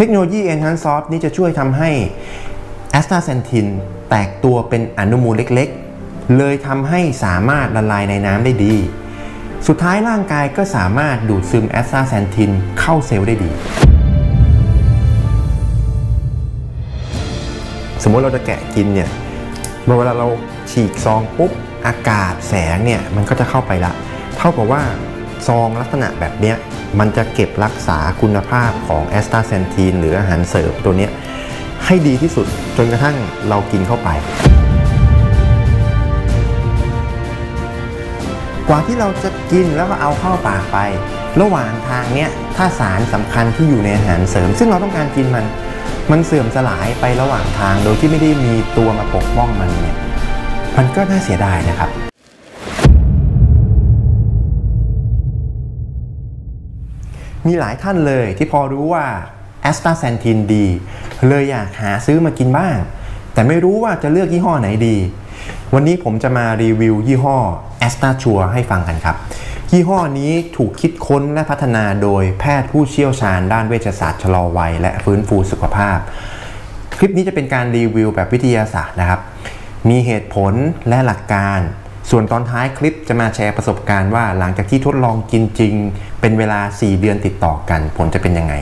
เทคโนโลยี Enhance Soft นี้จะช่วยทำให้แอสตาเซนทินแตกตัวเป็นอนุมูลเล็กๆ เลยทำให้สามารถละลายในน้ำได้ดี สุดท้ายร่างกายก็สามารถดูดซึมแอสตาเซนทินเข้าเซลล์ได้ดี สมมติเราจะแกะกินเนี่ยเวลาเราฉีกซองปุ๊บอากาศแสงเนี่ยมันก็จะเข้าไปละ เท่ากับว่าซองลักษณะแบบเนี้ย มันจะเก็บรักษาคุณภาพของแอสตาเซนทีนหรืออาหารเสริมตัวนี้ให้ดีที่สุดจนกระทั่งเรากินเข้าไป กว่าที่เราจะกินแล้วก็เอาเข้าปากไป ระหว่างทางเนี้ยถ้าสารสำคัญที่อยู่ในอาหารเสริม ซึ่งเราต้องการกินมัน มันเสื่อมสลายไประหว่างทางโดยที่ไม่ได้มีตัวมาปกป้องมันเนี่ยมันก็น่าเสียดายนะครับ มีหลายท่านเลยที่พอรู้ว่าแอสตาเซนทินดี เลยอยากหาซื้อมากินบ้าง แต่ไม่รู้ว่าจะเลือกยี่ห้อไหนดี วันนี้ผมจะมารีวิวยี่ห้อแอสตาชัวให้ฟังกันครับ ยี่ห้อนี้ถูกคิดค้นและพัฒนาโดยแพทย์ผู้เชี่ยวชาญด้านเวชศาสตร์ชะลอวัย และฟื้นฟูสุขภาพ คลิปนี้จะเป็นการรีวิวแบบวิทยาศาสตร์นะครับ มีเหตุผลและหลักการ ส่วนตอนท้ายคลิปจะมาแชร์ประสบการณ์ว่าหลังจากที่ทดลองกินจริง เป็นเวลา 4 เดือนติดต่อกัน ผลจะเป็นยังไง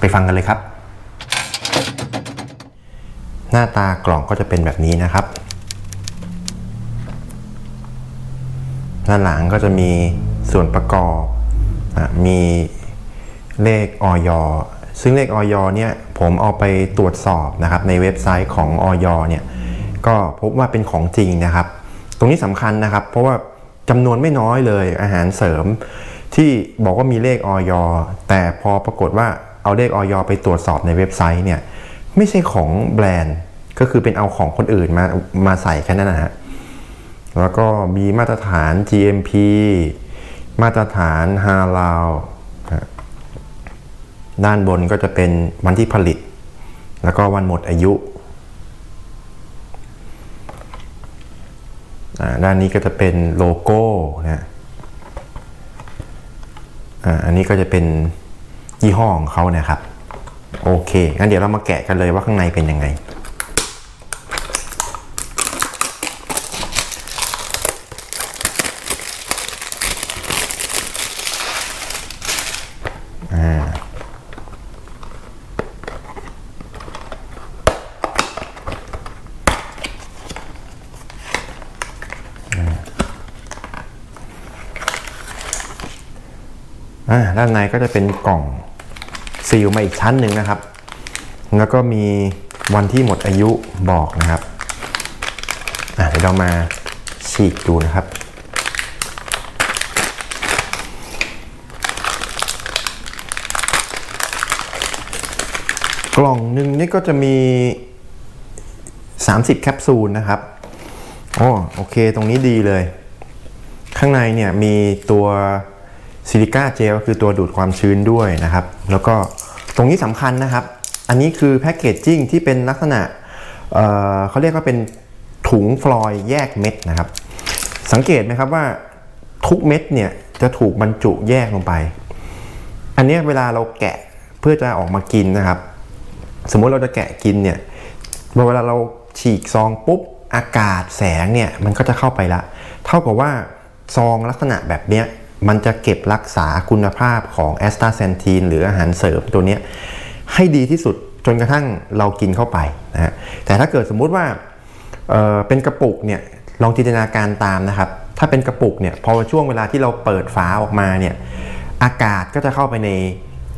ไปฟังกันเลยครับ หน้าตากล่องก็จะเป็นแบบนี้นะครับ ด้านหลังก็จะมีส่วนประกอบมีเลขออยซึ่งเลขออยเนี่ยผมเอาไปตรวจสอบนะครับในเว็บไซต์ของออยเนี่ยก็พบว่าเป็นของจริงนะครับ ตรงนี้สำคัญนะครับ เพราะว่าจำนวนไม่น้อยเลยอาหารเสริม ที่บอกว่ามีเลขออยแต่พอปรากฏว่าเอาเลขออยไปตรวจสอบในเว็บไซต์เนี่ยไม่ใช่ของแบรนด์ก็คือเป็นเอาของคนอื่นมามาใส่แค่นั้นนะฮะแล้วก็มีมาตรฐาน GMP มาตรฐานฮาลาลด้านบนก็จะเป็นวันที่ผลิต แล้วก็วันหมดอายุ ด้านนี้ก็จะเป็นโลโก้นะอันนี้ก็จะเป็นยี่ห้อของเขานะครับ โอเคงั้นเดี๋ยวเรามาแกะกันเลยว่าข้างในเป็นยังไง ด้านในก็จะเป็นกล่องซีลมาอีกชั้นหนึ่งนะครับ แล้วก็มีวันที่หมดอายุบอกนะครับเดี๋ยวเรามาฉีกดูนะครับ กล่องหนึ่งนี่ก็จะมี 30 แคปซูลนะครับโอ้โอเค ตรงนี้ดีเลย ข้างในเนี่ยมีตัว ซิลิก้าเจลก็คือตัวดูดความชื้นด้วยนะครับ แล้วก็ตรงนี้สำคัญนะครับ อันนี้คือแพคเกจจิ้งที่เป็นลักษณะเเขาเรียกว่าเป็นถุงฟลอยแยกเม็ดนะครับ สังเกตไหมครับว่าทุกเม็ดเนี่ยจะถูกบรรจุแยกลงไป อันนี้เวลาเราแกะเพื่อจะออกมากินนะครับ สมมุติเราจะแกะกินเนี่ยเวลาเราฉีกซองปุ๊บอากาศแสงเนี่ยมันก็จะเข้าไปละ เท่ากับว่าซองลักษณะแบบเนี้ย มันจะเก็บรักษาคุณภาพของแอสตาเซนทีนหรืออาหารเสริมตัวนี้ให้ดีที่สุดจนกระทั่งเรากินเข้าไปนะฮะแต่ถ้าเกิดสมมุติว่าเเป็นกระปุกเนี่ยลองจินตนาการตามนะครับ ถ้าเป็นกระปุกเนี่ยพอช่วงเวลาที่เราเปิดฝาออกมาเนี่ยอากาศก็จะเข้าไปใน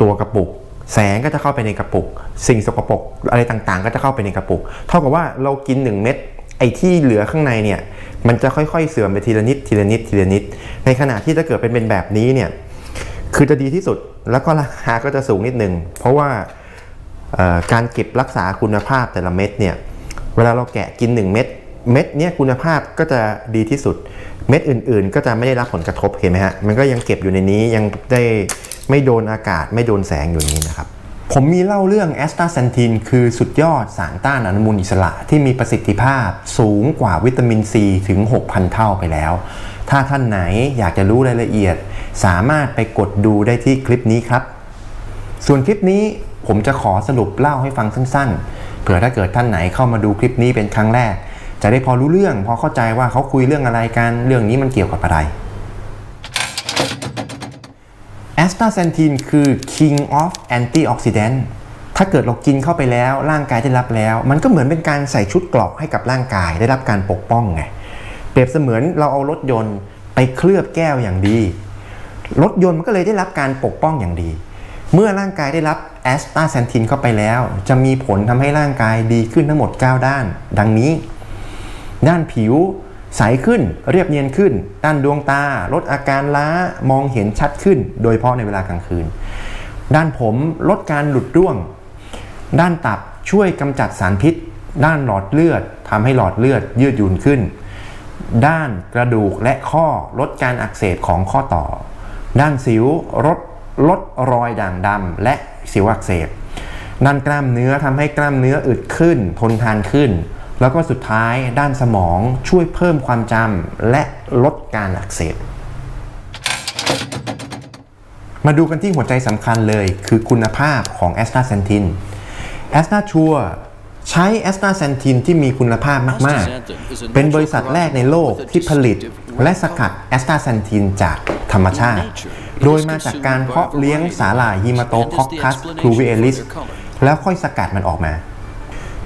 ตัวกระปุก แสงก็จะเข้าไปในกระปุก สิ่งสกปรกอะไรต่างๆ ก็จะเข้าไปในกระปุก เท่ากับว่าเรากิน 1 เม็ด อ้ที่เหลือข้างในเนี่ยมันจะค่อยๆเสื่อมไปทีละนิดทีละนิดทีละนิด ในขณะที่ถ้าเกิดเป็นเป็นแบบนี้เนี่ยคือจะดีที่สุดแล้วก็ราคาก็จะสูงนิดนึงเพราะว่าการเก็บรักษาคุณภาพแต่ละเม็ดเนี่ยเวลาเราแกะกิน 1 เม็ดเม็ดเนี้ยคุณภาพก็จะดีที่สุด เม็ดอื่นๆ ก็จะไม่ได้รับผลกระทบเห็นไหมฮะมันก็ยังเก็บอยู่ในนี้ยังได้ไม่โดนอากาศไม่โดนแสงอยู่นี้นะครับ ผมมีเล่าเรื่องแอสตาเซนทินคือสุดยอดสารต้านอนุมูลอิสระที่มีประสิทธิภาพสูงกว่าวิตามินซีถึง 6,000 เท่าไปแล้ว ถ้าท่านไหนอยากจะรู้รายละเอียด สามารถไปกดดูได้ที่คลิปนี้ครับ ส่วนคลิปนี้ผมจะขอสรุปเล่าให้ฟังสั้นๆ เผื่อถ้าเกิดท่านไหนเข้ามาดูคลิปนี้เป็นครั้งแรก จะได้พอรู้เรื่องพอเข้าใจว่าเขาคุยเรื่องอะไรกันเรื่องนี้มันเกี่ยวกับอะไร แอสตาเซนทีนคือ king of antioxidant ถ้าเกิดเรากินเข้าไปแล้วร่างกายได้รับแล้ว มันก็เหมือนเป็นการใส่ชุดกราะให้กับร่างกายได้รับการปกป้องไงเปรียบเสมือนเราเอารถยนต์ไปเคลือบแก้วอย่างดี รถยนต์มันก็เลยได้รับการปกป้องอย่างดี เมื่อร่างกายได้รับแอสตาเซนทินเข้าไปแล้ว จะมีผลทำให้ร่างกายดีขึ้นทั้งหมด 9 ด้าน ดังนี้ ด้านผิว ใสขึ้นเรียบเนียนขึ้นด้านดวงตา ลดอาการล้ามองเห็นชัดขึ้น โดยเฉพาะในเวลากลางคืน ด้านผมลดการหลุดร่วง ด้านตับช่วยกำจัดสารพิษ ด้านหลอดเลือดทำให้หลอดเลือดยืดหยุ่นขึ้น ด้านกระดูกและข้อลดการอักเสบของข้อต่อ ด้านสิวลดลดรอยด่างดำและสิวอักเสบด้านกล้ามเนื้อทำให้กล้ามเนื้ออึดขึ้น ทนทานขึ้น แล้วก็สุดท้ายด้านสมองช่วยเพิ่มความจำและลดการอักเสบ มาดูกันที่หัวใจสำคัญเลยคือคุณภาพของ astaxanthin AstaSure ใช้ astaxanthin ที่มีคุณภาพมาก ๆ เป็นบริษัทแรกในโลกที่ผลิตและสกัด astaxanthin จากธรรมชาติ โดยมาจากการเพาะเลี้ยงสาหร่าย Haematococcus pluvialis แล้วค่อยสกัดมันออกมา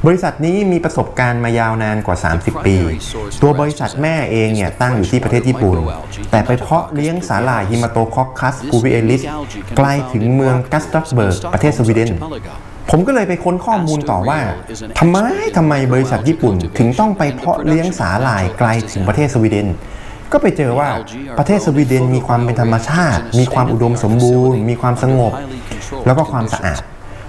บริษัทนี้มีประสบการณ์มายาวนานกว่า 30 ปี ตัวบริษัทแม่เองเนี่ยตั้งอยู่ที่ประเทศญี่ปุ่น แต่ไปเพาะเลี้ยงสาหร่าย Haematococcus pluvialis ไกลถึงเมือง Gustavsberg ประเทศสวีเดนผมก็เลยไปค้นข้อมูลต่อว่าทำไมทำไมบริษัทญี่ปุ่น ถึงต้องไปเพาะเลี้ยงสาหร่ายไกลถึงประเทศสวีเดน ก็ไปเจอว่าประเทศสวีเดนมีความเป็นธรรมชาติ มีความอุดมสมบูรณ์ มีความสงบ แล้วก็ความสะอาด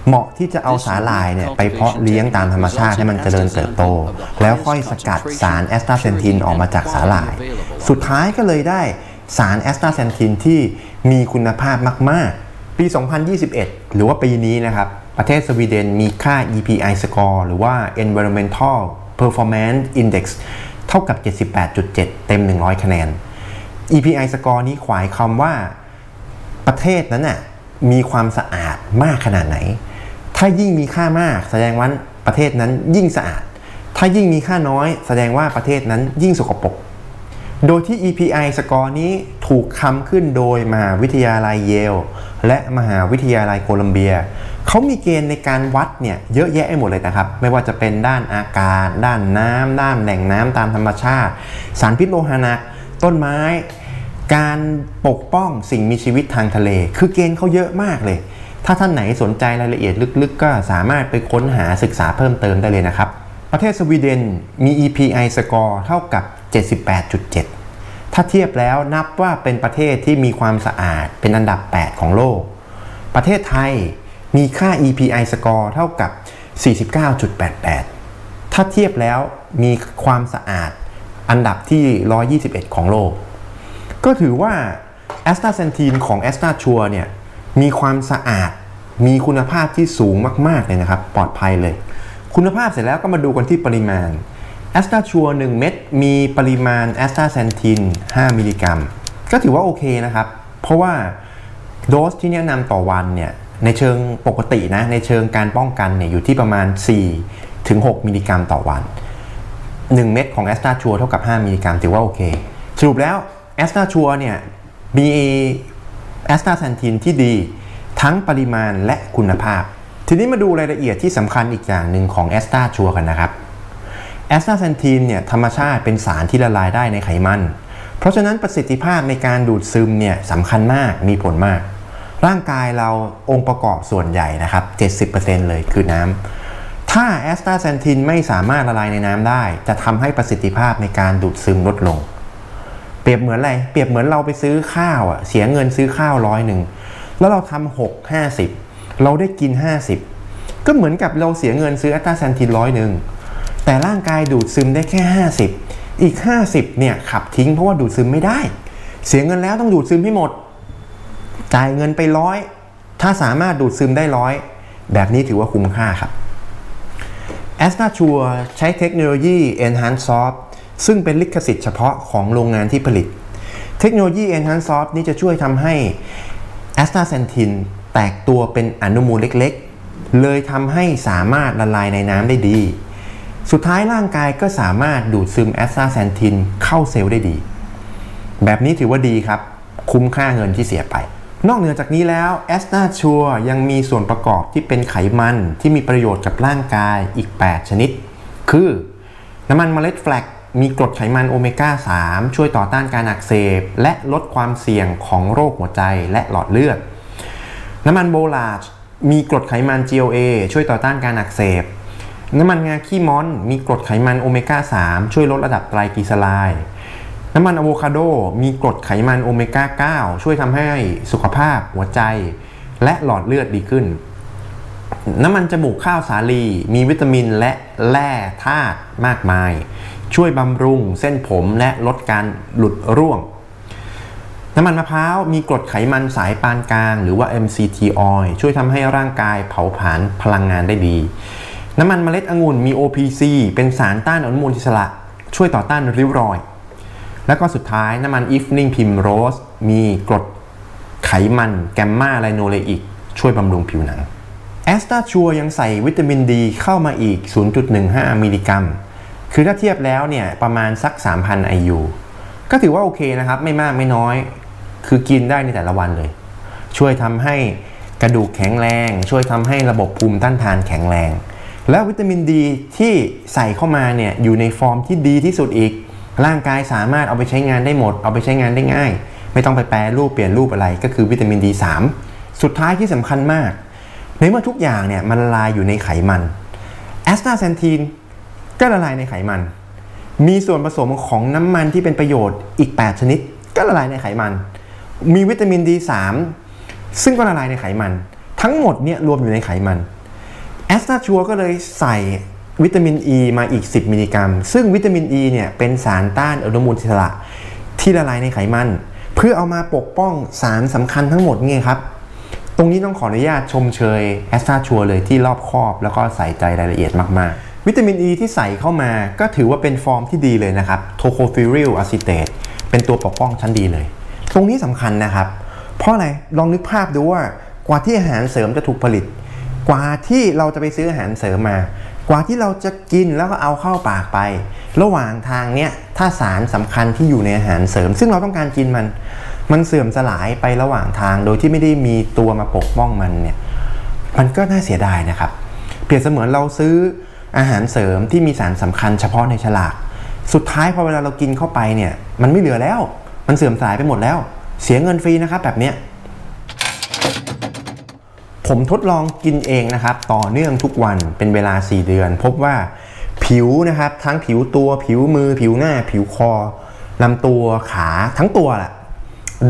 เหมาะที่จะเอาสาหร่ายเนี่ยไปเพาะเลี้ยงตามธรรมชาติให้มันเจริญเติบโต แล้วค่อยสกัดสารแอสตาเซนทินออกมาจากสาหร่าย สุดท้ายก็เลยได้สารแอสตาเซนทินที่มีคุณภาพมาก ๆ ปี 2021 หรือว่าปีนี้นะครับ ประเทศสวีเดนมีค่า EPI score หรือว่า Environmental Performance Index เท่ากับ 78.7 เต็ม 100 คะแนน EPI score นี้ขวายคำว่าประเทศนั้นน่ะมีความสะอาดมากขนาดไหน ถ้ายิ่งมีค่ามาก แสดงว่าประเทศนั้นยิ่งสะอาด ถ้ายิ่งมีค่าน้อย แสดงว่าประเทศนั้นยิ่งสกปรก โดยที่ EPI สกอร์นี้ถูกคำขึ้นโดยมหาวิทยาลัยเยล และมหาวิทยาลัยโคลัมเบีย เขามีเกณฑ์ในการวัดเนี่ยเยอะแยะไปหมดเลยนะครับ ไม่ว่าจะเป็นด้านอากาศ ด้านน้ำ ด้านแหล่งน้ำตามธรรมชาติ สารพิษโลหะหนัก ต้นไม้ การปกป้องสิ่งมีชีวิตทางทะเล คือเกณฑ์เขาเยอะมากเลย ถ้าท่านไหนสนใจรายละเอียดลึกๆ ก็สามารถไปค้นหาศึกษาเพิ่มเติมได้เลยนะครับ ประเทศสวีเดนมี EPI สกอร์เท่ากับ 78.7 ถ้าเทียบแล้วนับว่าเป็นประเทศที่มีความสะอาดเป็นอันดับ 8 ของโลก ประเทศไทยมีค่า EPI สกอร์เท่ากับ 49.88 ถ้าเทียบแล้วมีความสะอาดอันดับที่ 121 ของโลก ก็ถือว่า astaxanthin ของ AstaSure เนี่ย มีความสะอาด มีคุณภาพที่สูงมากๆเลยนะครับ ปลอดภัยเลย คุณภาพเสร็จแล้วก็มาดูกันที่ปริมาณ AstaSure 1เม็ดมีปริมาณ astaxanthin 5 มิลลิกรัม ก็ถือว่าโอเคนะครับ เพราะว่าโดสที่แนะนำต่อวันเนี่ยในเชิงปกตินะในเชิงการป้องกันเนี่ยอยู่ที่ประมาณ 4 ถึง 6 มิลลิกรัมต่อวัน 1 เม็ดของ AstaSure เท่ากับ 5 มิลลิกรัมถือว่าโอเค สรุปแล้ว AstaSure เนี่ยมี astaxanthin ที่ดี ทั้งปริมาณและคุณภาพ ทีนี้มาดูรายละเอียดที่สำคัญอีกอย่างหนึ่งของ AstaSure กันนะครับ astaxanthin เนี่ยธรรมชาติเป็นสารที่ละลายได้ในไขมัน เพราะฉะนั้นประสิทธิภาพในการดูดซึมเนี่ยสำคัญมากมีผลมาก ร่างกายเราองค์ประกอบส่วนใหญ่นะครับ 70%เลยคือน้ำถ้าแอสตาเซนทินไม่สามารถละลายในน้ำได้ จะทำให้ประสิทธิภาพในการดูดซึมลดลง ปรียบเหมือนอะไร เปรียบเหมือนเราไปซื้อข้าวอะ เสียเงินซื้อข้าวร้อยหนึ่ง แล้วเราทำหกห้าสิบ เราได้กิน50ก็เหมือนกับเราเสียเงินซื้อแอสตาเซนทินร้อยหนึ่ง แต่ร่างกายดูดซึมได้แค่50อีก50เนี่ยขับทิ้งเพราะว่าดูดซึมไม่ได้ เสียเงินแล้วต้องดูดซึมให้หมด จ่ายเงินไปร้อย ถ้าสามารถดูดซึมได้ร้อย แบบนี้ถือว่าคุ้มค่าครับ a s t a s u r e ใช้เทคโนโลยี Enhanced Soft ซึ่งเป็นลิขสิทธิ์เฉพาะของโรงงานที่ผลิต เทคโนโลยี Enhanced Soft นี้จะช่วยทำให้ a s t a z e n t i n แตกตัวเป็นอนุมูลเล็กๆ เลยทำให้สามารถละลายในน้ำได้ดี สุดท้ายร่างกายก็สามารถดูดซึมแอสตาแซนทินเข้าเซลล์ได้ดี แบบนี้ถือว่าดีครับ คุ้มค่าเงินที่เสียไป นอกเหนือจากนี้แล้วแอสตาชัวยังมีส่วนประกอบที่เป็นไขมันที่มีประโยชน์กับร่างกายอีก 8 ชนิด คือ น้ำมันเมล็ดแฟลก มีกรดไขมันโอเมก้า 3 ช่วยต่อต้านการอักเสบ และลดความเสี่ยงของโรคหัวใจและหลอดเลือด น้ำมันโบลาชมีกรดไขมัน GLA ช่วยต่อต้านการอักเสบ น้ำมันงาขี้ม้อน มีกรดไขมันโอเมก้า 3 ช่วยลดระดับไตรกลีเซอไรด์น้ำมันอะโวคาโด มีกรดไขมันโอเมก้า 9 ช่วยทำให้สุขภาพหัวใจ และหลอดเลือดดีขึ้น น้ำมันจมูกข้าวสาลี มีวิตามินและแร่ธาตุมากมาย ช่วยบำรุงเส้นผมและลดการหลุดร่วง น้ำมันมะพร้าวมีกรดไขมันสายปานกลาง หรือว่า MCT oil ช่วยทำให้ร่างกายเผาผลาญพลังงานได้ดี น้ำมันเมล็ดองุ่นมี OPC เป็นสารต้านอนุมูลอิสระ ช่วยต่อต้านริ้วรอย แล้วก็สุดท้ายน้ำมัน Evening Primrose มีกรดไขมันแกมมาไลโนเลอิกช่วยบำรุงผิวหนังแอสตาชัวยังใส่วิตามินดีเข้ามาอีก 0.15 มิลลิกรัม คือถ้าเทียบแล้วเนี่ยประมาณสัก 3,000 IU ก็ถือว่าโอเคนะครับไม่มากไม่น้อย คือกินได้ในแต่ละวันเลย ช่วยทำให้กระดูกแข็งแรง ช่วยทำให้ระบบภูมิต้านทานแข็งแรง แล้ววิตามินดีที่ใส่เข้ามาเนี่ยอยู่ในฟอร์มที่ดีที่สุดอีก ร่างกายสามารถเอาไปใช้งานได้หมด เอาไปใช้งานได้ง่าย ไม่ต้องไปแปรรูปเปลี่ยนรูปอะไรก็คือวิตามินดี3สุดท้ายที่สำคัญมาก ในเมื่อทุกอย่างเนี่ยมันละลายอยู่ในไขมันแอสตาเซนทีน ก็ละลายในไขมัน มีส่วนผสมของน้ำมันที่เป็นประโยชน์อีก 8 ชนิด ก็ละลายในไขมัน มีวิตามิน D3 ซึ่งก็ละลายในไขมัน ทั้งหมดเนี่ยรวมอยู่ในไขมันแอสตาชัวก็เลยใส่วิตามินอ e ีมาอีก 10 มิลลิกรัม ซึ่งวิตามินอ e ีเนี่ยเป็นสารต้านอนุมูลอิสระที่ละลายในไขมัน เพื่อเอามาปกป้องสารสำคัญทั้งหมดไงครับ ตรงนี้ต้องขออนุญาตชมเชยแอสตาชัวเลยที่รอบคอบ แล้วก็ใส่ใจรายละเอียดมากๆ วิตามินอ e ีที่ใส่เข้ามาก็ถือว่าเป็นฟอร์มที่ดีเลยนะครับ tocopheryl acetate เป็นตัวปกป้องชั้นดีเลย ตรงนี้สำคัญนะครับ เพราะอะไรลองนึกภาพดูว่ากว่าที่อาหารเสริมจะถูกผลิต กว่าที่เราจะไปซื้ออาหารเสริมมา กว่าที่เราจะกินแล้วก็เอาเข้าปากไป ระหว่างทางเนี้ยถ้าสารสำคัญที่อยู่ในอาหารเสริม ซึ่งเราต้องการกินมัน มันเสื่อมสลายไประหว่างทาง โดยที่ไม่ได้มีตัวมาปกป้องมันเนี่ยมันก็น่าเสียดายนะครับ เปรียบเสมือนเราซื้อ อาหารเสริมที่มีสารสำคัญเฉพาะในฉลาก สุดท้ายพอเวลาเรากินเข้าไปเนี่ย มันไม่เหลือแล้ว มันเสื่อมสลายไปหมดแล้ว เสียเงินฟรีนะครับแบบเนี้ยผมทดลองกินเองนะครับ ต่อเนื่องทุกวันเป็นเวลา 4 เดือน พบว่าผิวนะครับ ทั้งผิวตัวผิวมือ ผิวหน้า ผิวคอลำตัวขาทั้งตัวแหละ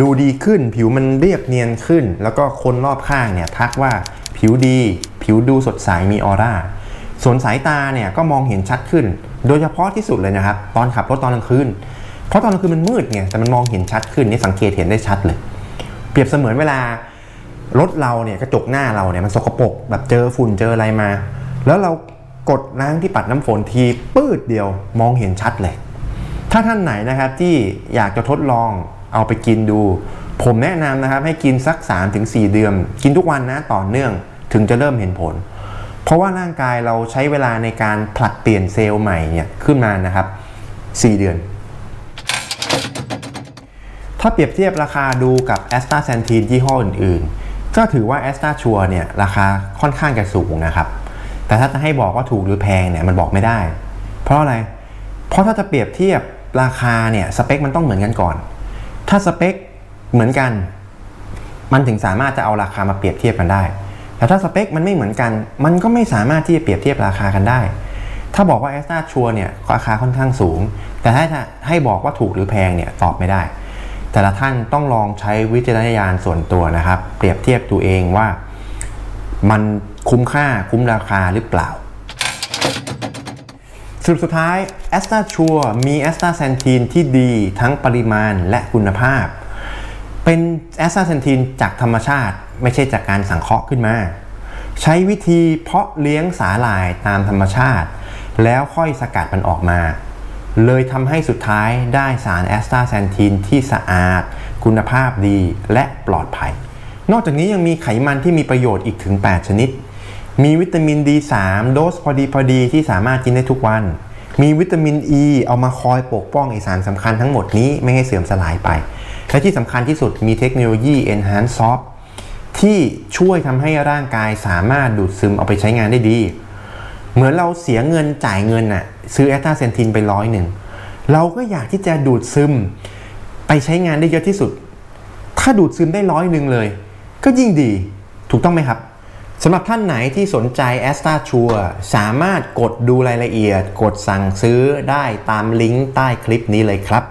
ดูดีขึ้นผิวมันเรียบเนียนขึ้น แล้วก็คนรอบข้างเนี่ยทักว่าผิวดี ผิวดูสดใสมีออร่า ส่วนสายตาเนี่ยก็มองเห็นชัดขึ้น โดยเฉพาะที่สุดเลยนะครับ ตอนขับรถตอนกลางคืน เพราะตอนกลางคืนมันมืดไงแต่มันมองเห็นชัดขึ้นนี่สังเกตเห็นได้ชัดเลย เปรียบเสมือนเวลารถเราเนี่ยกระจกหน้าเราเนี่ยมันสกปรกแบบเจอฝุ่นเจออะไรมา แล้วเรากดล้างที่ปัดน้ำฝนทีปืดเดียวมองเห็นชัดเลย ถ้าท่านไหนนะครับที่อยากจะทดลองเอาไปกินดู ผมแนะนำนะครับให้กินสัก 3-4 เดือน กินทุกวันนะต่อเนื่องถึงจะเริ่มเห็นผล เพราะว่าร่างกายเราใช้เวลาในการผลัดเปลี่ยนเซลล์ใหม่เนี่ยขึ้นมานะครับ 4 เดือน ถ้าเปรียบเทียบราคาดูกับแอสตาแซนทีนยี่ห้ออื่นๆ ก็ถือว่าแอสตาชัวเนี่ยราคาค่อนข้างจะสูงนะครับ แต่ถ้าจะให้บอกว่าถูกหรือแพงเนี่ยมันบอกไม่ได้ เพราะอะไร เพราะถ้าจะเปรียบเทียบราคาเนี่ยสเปคมันต้องเหมือนกันก่อน ถ้าสเปคเหมือนกัน มันถึงสามารถจะเอาราคามาเปรียบเทียบกันได้ แต่ถ้าสเปคมันไม่เหมือนกัน มันก็ไม่สามารถที่จะเปรียบเทียบราคากันได้ ถ้าบอกว่าแอสตาชัวเนี่ยราคาค่อนข้างสูง แต่ถ้าให้บอกว่าถูกหรือแพงเนี่ยตอบไม่ได้ แต่ละท่านต้องลองใช้วิจารณญาณส่วนตัวนะครับ เปรียบเทียบตัวเองว่า มันคุ้มค่าคุ้มราคาหรือเปล่าสรุปสุดท้าย AstaSure มี astaxanthin ที่ดีทั้งปริมาณและคุณภาพ เป็น astaxanthin จากธรรมชาติ ไม่ใช่จากการสังเคราะห์ขึ้นมา ใช้วิธีเพาะเลี้ยงสาหร่ายตามธรรมชาติ แล้วค่อยสกัดมันออกมา เลยทำให้สุดท้ายได้สาร astaxanthin ที่สะอาด คุณภาพดีและปลอดภัย นอกจากนี้ยังมีไขมันที่มีประโยชน์อีกถึง 8 ชนิด มีวิตามิน D3 โดสพอดีพอดีที่สามารถกินได้ทุกวัน มีวิตามิน E เอามาคอยปกป้องไอสารสำคัญทั้งหมดนี้ไม่ให้เสื่อมสลายไป และที่สำคัญที่สุดมีเทคโนโลยี Enhance Soft ที่ช่วยทำให้ร่างกายสามารถดูดซึมเอาไปใช้งานได้ดี เหมือนเราเสียเงินจ่ายเงินน่ะซื้อแอตตาเซนทินไปร้อยหนึ่งเราก็อยากที่จะดูดซึม ไปใช้งานได้เยอะที่สุด ถ้าดูดซึมได้ร้อยหนึ่งเลย ก็ยิ่งดีถูกต้องไหมครับสำหรับท่านไหนที่สนใจ a s t a s u r e สามารถกดดูรายละเอียด กดสั่งซื้อได้ตามลิงก์ใต้คลิปนี้เลยครับ